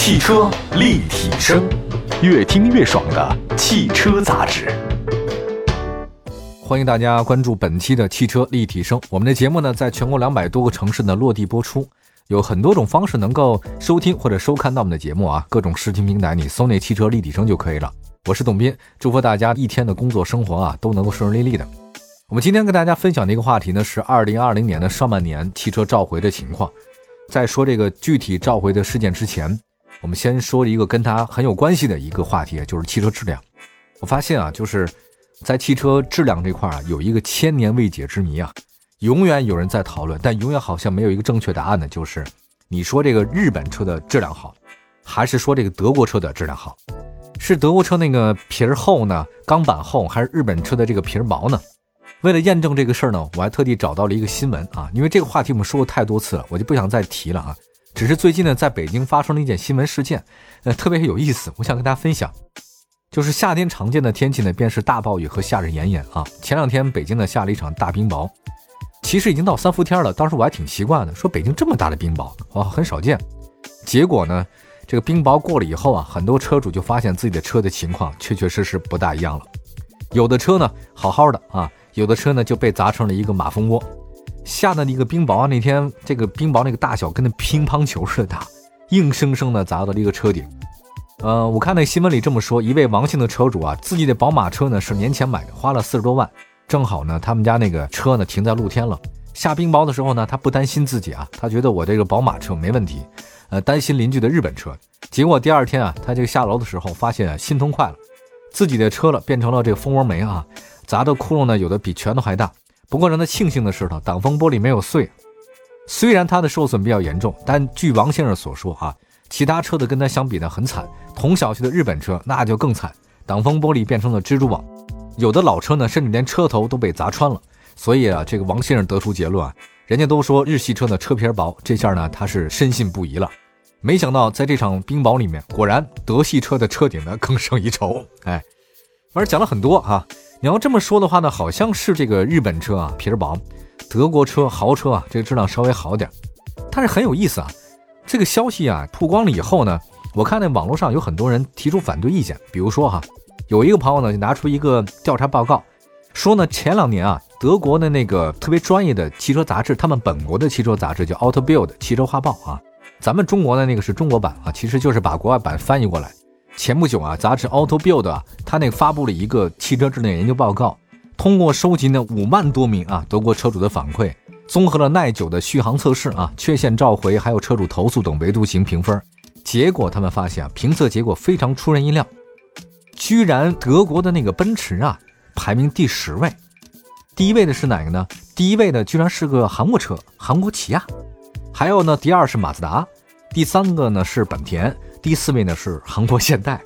汽车立体声，越听越爽的汽车杂志。欢迎大家关注本期的汽车立体声。我们的节目呢，在全国两百多个城市呢落地播出，有很多种方式能够收听或者收看到我们的节目啊。各种视听平台，你搜那汽车立体声就可以了。我是董斌，祝福大家一天的工作生活啊都能够顺顺利利的。我们今天跟大家分享的一个话题呢，是二零二零年的上半年汽车召回的情况。在说这个具体召回的事件之前，我们先说一个跟它很有关系的一个话题，就是汽车质量。我发现啊，就是在汽车质量这块啊，有一个千年未解之谜啊，永远有人在讨论，但永远好像没有一个正确答案的，就是你说这个日本车的质量好，还是说这个德国车的质量好？是德国车那个皮儿厚呢，钢板厚，还是日本车的这个皮儿薄呢？为了验证这个事儿呢，我还特地找到了一个新闻啊，因为这个话题我们说过太多次了，我就不想再提了啊。只是最近呢，在北京发生了一件新闻事件，呃，特别有意思，我想跟大家分享。就是夏天常见的天气呢，便是大暴雨和夏日炎炎啊。前两天北京呢下了一场大冰雹，其实已经到三伏天了，当时我还挺习惯的，说北京这么大的冰雹，哇，很少见。结果呢，这个冰雹过了以后啊，很多车主就发现自己的车的情况确确实实不大一样了，有的车呢好好的啊。有的车呢就被砸成了一个马蜂窝，下的那个冰雹啊，那天这个冰雹那个大小跟那乒乓球似的大，硬生生的砸到了一个车顶。呃，我看那新闻里这么说，一位王姓的车主啊，自己的宝马车呢是年前买的，花了四十多万，正好呢他们家那个车呢停在露天了，下冰雹的时候呢他不担心自己啊，他觉得我这个宝马车没问题，呃担心邻居的日本车，结果第二天啊他这个下楼的时候发现心痛快了，自己的车了变成了这个蜂窝煤啊。砸的窟窿呢，有的比拳头还大。不过让他庆幸的是，呢挡风玻璃没有碎。虽然他的受损比较严重，但据王先生所说，哈，其他车的跟他相比呢很惨。同小区的日本车那就更惨，挡风玻璃变成了蜘蛛网。有的老车呢，甚至连车头都被砸穿了。所以啊，这个王先生得出结论啊，人家都说日系车的车皮薄，这下呢他是深信不疑了。没想到在这场冰雹里面，果然德系车的车顶呢更胜一筹。哎，反正讲了很多哈。你要这么说的话呢，好像是这个日本车啊皮儿薄，德国车豪车啊这个质量稍微好点，但是很有意思啊，这个消息啊曝光了以后呢，我看那网络上有很多人提出反对意见，比如说哈，有一个朋友呢就拿出一个调查报告，说呢前两年啊德国的那个特别专业的汽车杂志，他们本国的汽车杂志叫 Auto Build 汽车画报啊，咱们中国的那个是中国版啊，其实就是把国外版翻译过来。前不久啊，杂志 Auto Build 啊，它那发布了一个汽车质量研究报告，通过收集呢五万多名啊德国车主的反馈，综合了耐久的续航测试啊、缺陷召回还有车主投诉等维度型评分，结果他们发现啊，评测结果非常出人意料，居然德国的那个奔驰啊排名第十位，第一位的是哪个呢？第一位的居然是个韩国车，韩国起亚，还有呢，第二是马自达，第三个呢是本田。第四位呢是韩国现代，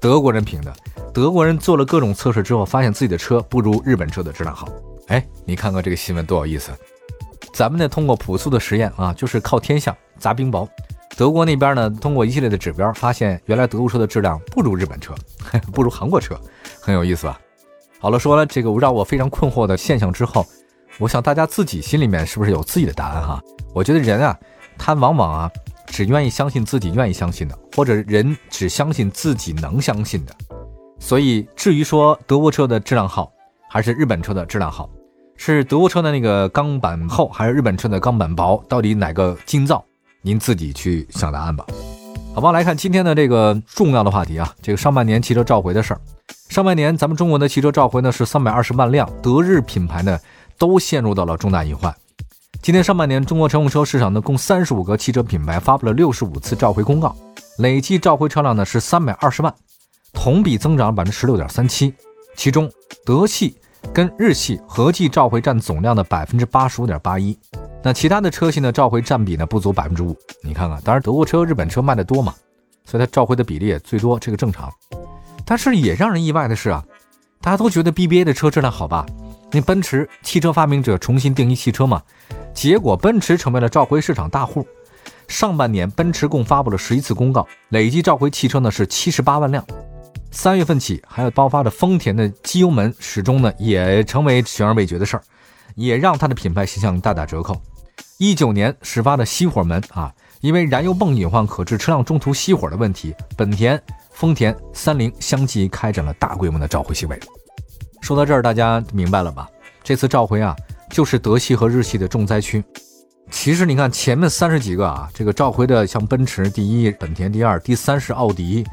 德国人评的。德国人做了各种测试之后，发现自己的车不如日本车的质量好。哎，你看看这个新闻多有意思！咱们呢通过朴素的实验啊，就是靠天象砸冰雹。德国那边呢通过一系列的指标，发现原来德国车的质量不如日本车，不如韩国车，很有意思吧？好了，说了这个让我非常困惑的现象之后，我想大家自己心里面是不是有自己的答案哈？我觉得人啊，他往往啊。只愿意相信自己愿意相信的，或者人只相信自己能相信的。所以，至于说德国车的质量好，还是日本车的质量好，是德国车的那个钢板厚，还是日本车的钢板薄，到底哪个精造？您自己去想答案吧。好吧，来看今天的这个重要的话题啊，这个上半年汽车召回的事儿。上半年咱们中国的汽车召回呢是三百二十万辆，德日品牌呢都陷入到了重大隐患。今天上半年，中国乘用车市场呢，共三十五个汽车品牌发布了六十五次召回公告，累计召回车辆呢是三百二十万，同比增长百分之十六点三七。其中，德系跟日系合计召回占总量的百分之八十五点八一，那其他的车系呢，召回占比呢不足百分之五。你看看，当然德国车、日本车卖的多嘛，所以它召回的比例也最多，这个正常。但是也让人意外的是啊，大家都觉得 BBA 的车质量好吧？那奔驰汽车发明者重新定义汽车嘛。结果，奔驰成为了召回市场大户。上半年，奔驰共发布了十一次公告，累计召回汽车呢是七十八万辆。三月份起，还有爆发的丰田的机油门，始终呢也成为悬而未决的事儿，也让它的品牌形象大打折扣。一九年始发的熄火门啊，因为燃油泵隐患可致车辆中途熄火的问题，本田、丰田、三菱相继开展了大规模的召回行为。说到这儿，大家明白了吧？这次召回啊，就是德系和日系的重灾区。其实你看前面三十几个啊，这个召回的像奔驰第一，本田第二，第三是奥迪，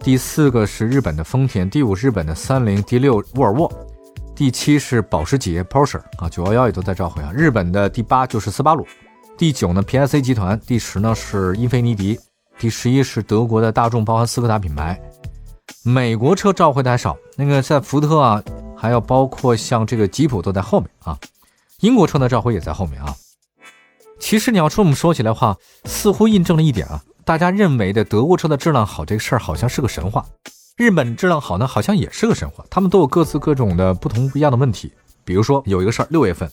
第四个是日本的丰田，第五是日本的三菱，第六沃尔沃，第七是保时捷 Porsche 啊，九幺幺也都在召回啊。日本的第八就是斯巴鲁，第九呢 PSA 集团，第十呢是英菲尼迪，第十一是德国的大众，包含斯柯达品牌。美国车召回的还少，那个在福特啊，还有包括像这个吉普都在后面啊。英国车的召回也在后面啊。其实你要说我们说起来话，似乎印证了一点啊，大家认为的德国车的质量好这个事儿好像是个神话，日本质量好呢好像也是个神话，他们都有各自各种的不同不一样的问题。比如说有一个事儿，六月份，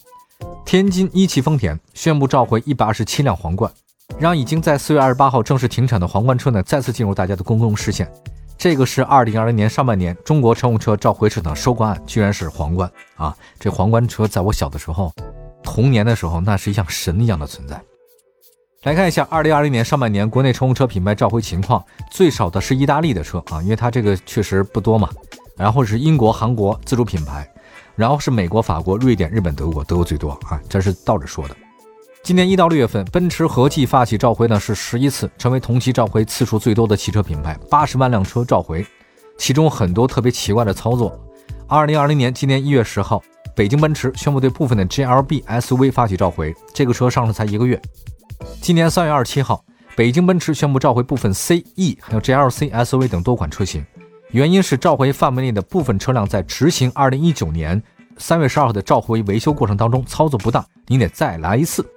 天津一汽丰田宣布召回一百二十七辆皇冠，让已经在四月二十八号正式停产的皇冠车呢再次进入大家的公共视线。这个是二零二零年上半年中国乘用车召回市场收官案，居然是皇冠啊！这皇冠车在我小的时候。童年的时候，那是一像神一样的存在。来看一下，二零二零年上半年国内乘用车品牌召回情况，最少的是意大利的车啊，因为它这个确实不多嘛。然后是英国、韩国自主品牌，然后是美国、法国、瑞典、日本、德国，德国最多啊，这是倒着说的。今年一到六月份，奔驰合计发起召回呢是十一次，成为同期召回次数最多的汽车品牌，八十万辆车召回，其中很多特别奇怪的操作。二零二零年今年一月十号。北京奔驰宣布对部分的 GLB SUV 发起召回，这个车上市才一个月。今年三月二十七号，北京奔驰宣布召回部分 CE 还有 GLC SUV 等多款车型，原因是召回范围内的部分车辆在执行二零一九年三月十二号的召回维修过程当中操作不当，您得再来一次。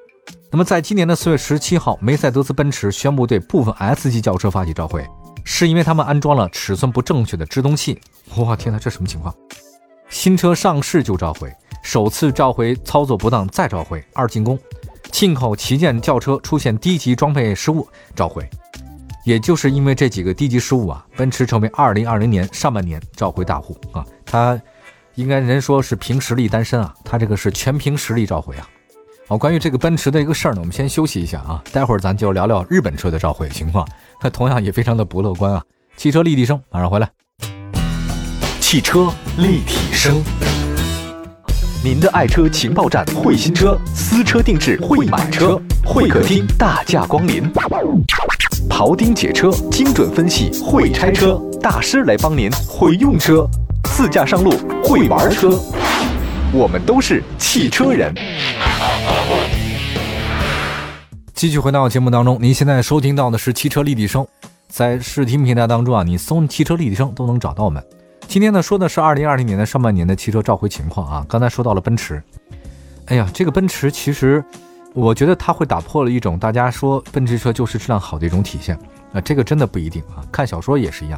那么在今年的四月十七号，梅赛德斯奔驰宣布对部分 S 级轿车发起召回，是因为他们安装了尺寸不正确的制动器。我，天哪，这什么情况？新车上市就召回，首次召回操作不当再召回，二进宫。进口旗舰轿车出现低级装配失误召回，也就是因为这几个低级失误啊，奔驰成为二零二零年上半年召回大户啊。他应该人说是凭实力单身啊，他这个是全凭实力召回啊。好，关于这个奔驰的一个事儿呢，我们先休息一下啊，待会儿咱就聊聊日本车的召回情况，它同样也非常的不乐观啊。汽车立体声马上回来。汽车立体声，您的爱车情报站，会新车，私车定制，会买车，会客厅大驾光临，庖丁解车，精准分析，会拆车大师来帮您，会用车，自驾上路，会玩车，我们都是汽车人。继续回到节目当中，您现在收听到的是汽车立体声，在视听平台当中啊，你搜“汽车立体声”都能找到我们。今天呢，说的是二零二零年的上半年的汽车召回情况啊。刚才说到了奔驰，哎呀，这个奔驰其实，我觉得它会打破了一种大家说奔驰车就是质量好的一种体现啊。这个真的不一定啊。看小说也是一样，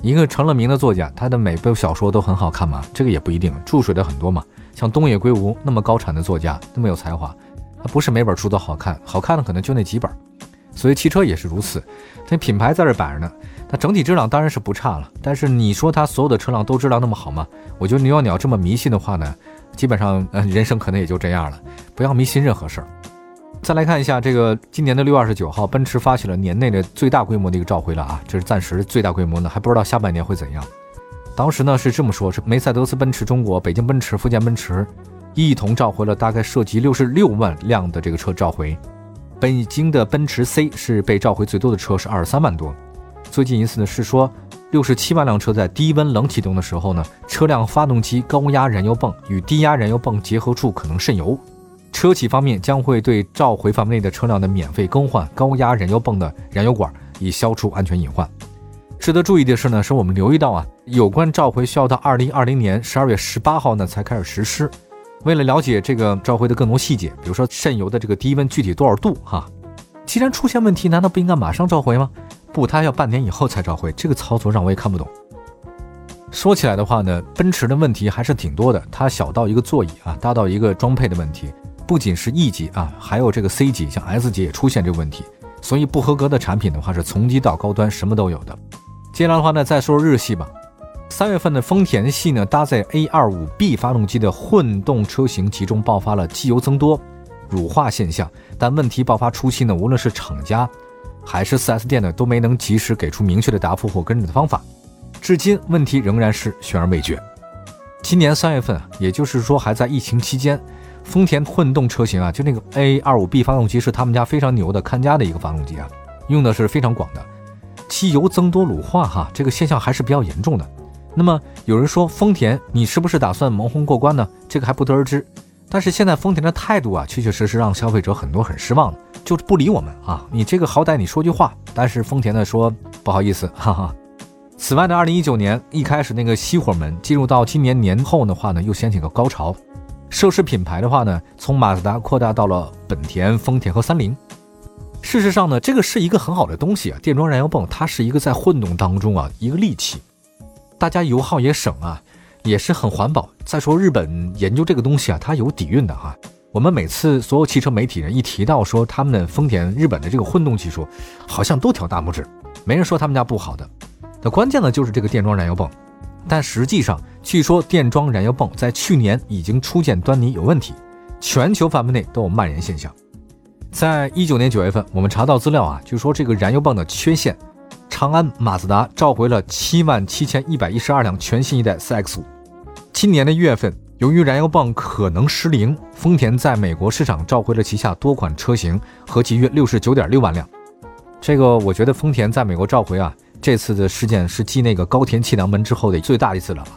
一个成了名的作家，他的每部小说都很好看吗？这个也不一定。注水的很多嘛，像东野圭吾那么高产的作家，那么有才华，他不是每本书都好看，好看的可能就那几本。所以汽车也是如此，那品牌在这摆着呢。它整体质量当然是不差了，但是你说它所有的车辆都质量那么好吗？我觉得你要你要这么迷信的话呢，基本上呃人生可能也就这样了。不要迷信任何事儿。再来看一下这个今年的六月二十九号，奔驰发起了年内的最大规模的一个召回了啊，这是暂时最大规模的，还不知道下半年会怎样。当时呢是这么说，是梅赛德斯奔驰中国、北京奔驰、福建奔驰一同召回了大概涉及六十六万辆的这个车召回。北京的奔驰 C 是被召回最多的车，是二十三万多。最近一次呢是说，六十七万辆车在低温冷启动的时候呢，车辆发动机高压燃油泵与低压燃油泵结合处可能渗油。车企方面将会对召回范围内的车辆的免费更换高压燃油泵的燃油管，以消除安全隐患。值得注意的是呢，是我们留意到啊，有关召回需要到二零二零年十二月十八号呢才开始实施。为了了解这个召回的更多细节，比如说渗油的这个低温具体多少度哈，既然出现问题，难道不应该马上召回吗？不，他要半年以后才召回，这个操作让我也看不懂。说起来的话呢，奔驰的问题还是挺多的，它小到一个座椅啊，大到一个装配的问题，不仅是 E 级啊，还有这个 C 级，像 S 级也出现这个问题。所以不合格的产品的话是从低到高端什么都有的。接下来的话呢，再说说日系吧。三月份的丰田系呢，搭载 A 二五 B 发动机的混动车型集中爆发了机油增多、乳化现象，但问题爆发初期呢，无论是厂家还是 4S 店呢，都没能及时给出明确的答复或跟进的方法，至今问题仍然是悬而未决。今年三月份，也就是说还在疫情期间，丰田混动车型啊，就那个 A25B 发动机是他们家非常牛的看家的一个发动机啊，用的是非常广的，机油增多乳化哈，这个现象还是比较严重的。那么有人说丰田，你是不是打算蒙混过关呢？这个还不得而知。但是现在丰田的态度啊，确确实实让消费者很多很失望的，就是不理我们啊。你这个好歹你说句话，但是丰田呢说不好意思，哈哈。此外呢，二零一九年一开始那个熄火门，进入到今年年后的话呢，又掀起个高潮。涉事品牌的话呢，从马自达扩大到了本田、丰田和三菱。事实上呢，这个是一个很好的东西啊，电装燃油泵，它是一个在混动当中啊一个利器。大家油耗也省啊，也是很环保。再说日本研究这个东西啊，它有底蕴的哈。我们每次所有汽车媒体人一提到说他们的丰田日本的这个混动技术，好像都挑大拇指，没人说他们家不好的。那关键呢就是这个电装燃油泵，但实际上据说电装燃油泵在去年已经初见端倪有问题，全球范围内都有蔓延现象。在一九年九月份，我们查到资料啊，据说这个燃油泵的缺陷。长安马自达召回了七万七千一百一十二辆全新一代 CX 五。今年的一月份，由于燃油泵可能失灵，丰田在美国市场召回了旗下多款车型，合计约六十九点六万辆。这个我觉得丰田在美国召回啊，这次的事件是继那个高田气囊门之后的最大一次了吧？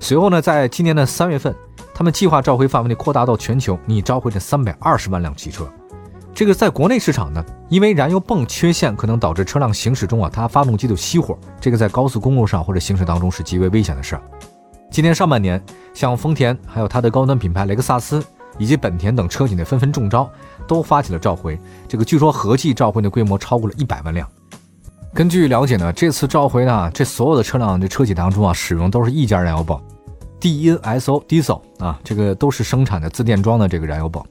随后呢，在今年的三月份，他们计划召回范围内扩大到全球，拟召回的三百二十万辆汽车。这个在国内市场呢，因为燃油泵缺陷可能导致车辆行驶中啊，它发动机就熄火，这个在高速公路上或者行驶当中是极为危险的事儿。今年上半年，像丰田还有它的高端品牌雷克萨斯以及本田等车企呢纷纷中招，都发起了召回。这个据说合计召回的规模超过了一百万辆。根据了解呢，这次召回呢，这所有的车辆这车企当中啊，使用都是一家燃油泵，DNSO Diesel 啊，这个都是生产的自电装的这个燃油泵。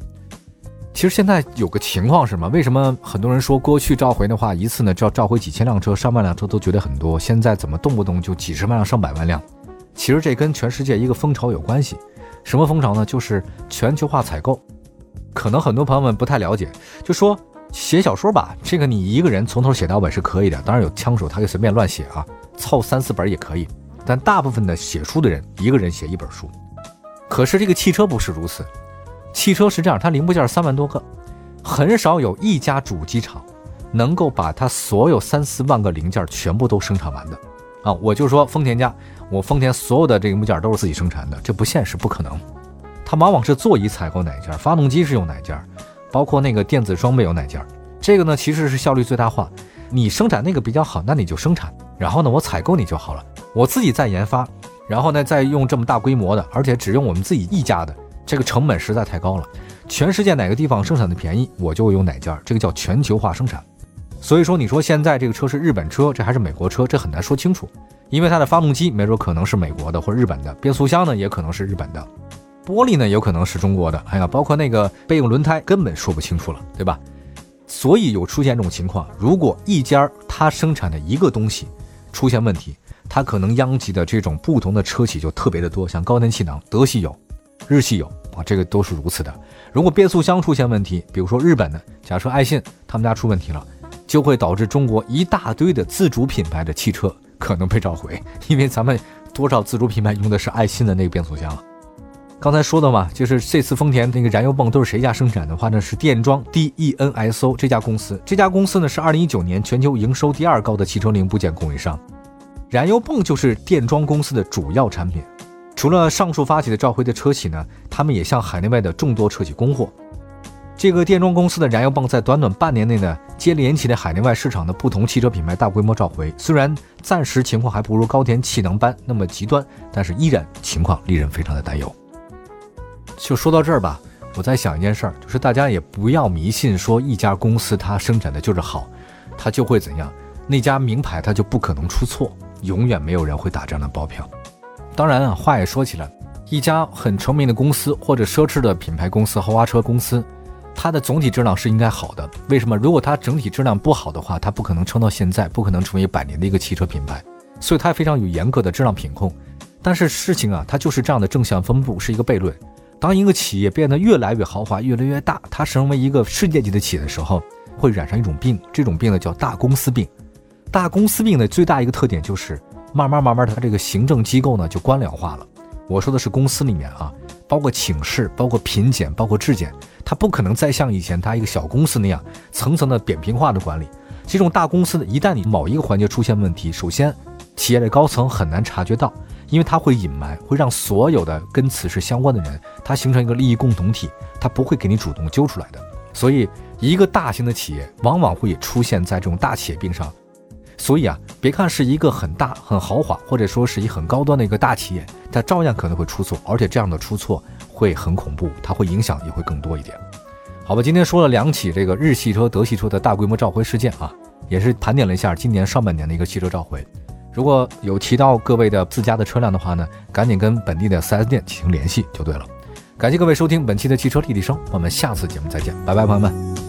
其实现在有个情况是什么？为什么很多人说过去召回的话，一次呢就要召回几千辆车、上万辆车都觉得很多，现在怎么动不动就几十万辆、上百万辆？其实这跟全世界一个风潮有关系。什么风潮呢？就是全球化采购。可能很多朋友们不太了解，就说写小说吧，这个你一个人从头写到尾是可以的，当然有枪手他可以随便乱写啊，凑三四本也可以。但大部分的写书的人，一个人写一本书。可是这个汽车不是如此。汽车是这样，它零部件三万多个，很少有一家主机厂能够把它所有三四万个零件全部都生产完的啊！我就说丰田家，我丰田所有的这个木件都是自己生产的，这不现实，不可能。它往往是座椅采购哪件，发动机是用哪件，包括那个电子装备有哪件，这个呢其实是效率最大化。你生产那个比较好，那你就生产，然后呢我采购你就好了，我自己再研发，然后呢再用这么大规模的，而且只用我们自己一家的。这个成本实在太高了，全世界哪个地方生产的便宜，我就用哪家，这个叫全球化生产。所以说，你说现在这个车是日本车，这还是美国车，这很难说清楚，因为它的发动机没准可能是美国的或日本的，变速箱呢也可能是日本的，玻璃呢有可能是中国的，哎呀，包括那个备用轮胎根本说不清楚了，对吧？所以有出现这种情况，如果一家它生产的一个东西出现问题，它可能殃及的这种不同的车企就特别的多，像高天气囊、德系有。日系有啊，这个都是如此的。如果变速箱出现问题，比如说日本的，假设爱信他们家出问题了，就会导致中国一大堆的自主品牌的汽车可能被召回，因为咱们多少自主品牌用的是爱信的那个变速箱。刚才说的嘛，就是这次丰田那个燃油泵都是谁家生产的话呢？是电装 DENSO 这家公司。这家公司呢是2019年全球营收第二高的汽车零部件供应商，燃油泵就是电装公司的主要产品。除了上述发起的召回的车企呢，他们也向海内外的众多车企供货。这个电装公司的燃油泵在短短半年内呢，接连起了海内外市场的不同汽车品牌大规模召回。虽然暂时情况还不如高田气囊般那么极端，但是依然情况令人非常的担忧。就说到这儿吧，我在想一件事儿，就是大家也不要迷信说一家公司它生产的就是好，它就会怎样，那家名牌它就不可能出错，永远没有人会打这样的包票。当然啊，话也说起来，一家很成名的公司或者奢侈的品牌公司、豪华车公司，它的总体质量是应该好的。为什么？如果它整体质量不好的话，它不可能撑到现在，不可能成为百年的一个汽车品牌。所以它非常有严格的质量品控。但是事情啊，它就是这样的正向分布是一个悖论。当一个企业变得越来越豪华、越来越大，它成为一个世界级的企业的时候，会染上一种病，这种病呢叫大公司病。大公司病的最大一个特点就是，慢慢慢慢，它这个行政机构呢就官僚化了。我说的是公司里面啊，包括请示、包括品检、包括质检，它不可能再像以前它一个小公司那样层层的扁平化的管理。这种大公司呢，一旦你某一个环节出现问题，首先企业的高层很难察觉到。因为它会隐瞒，会让所有的跟此事相关的人，它形成一个利益共同体，它不会给你主动揪出来的。所以，一个大型的企业往往会出现在这种大企业病上。所以啊，别看是一个很大、很豪华，或者说是一很高端的一个大企业，它照样可能会出错，而且这样的出错会很恐怖，它会影响也会更多一点。好吧，今天说了两起这个日系车、德系车的大规模召回事件啊，也是盘点了一下今年上半年的一个汽车召回。如果有提到各位的自家的车辆的话呢，赶紧跟本地的 4S 店进行联系就对了。感谢各位收听本期的汽车立体声，我们下次节目再见，拜拜，朋友们。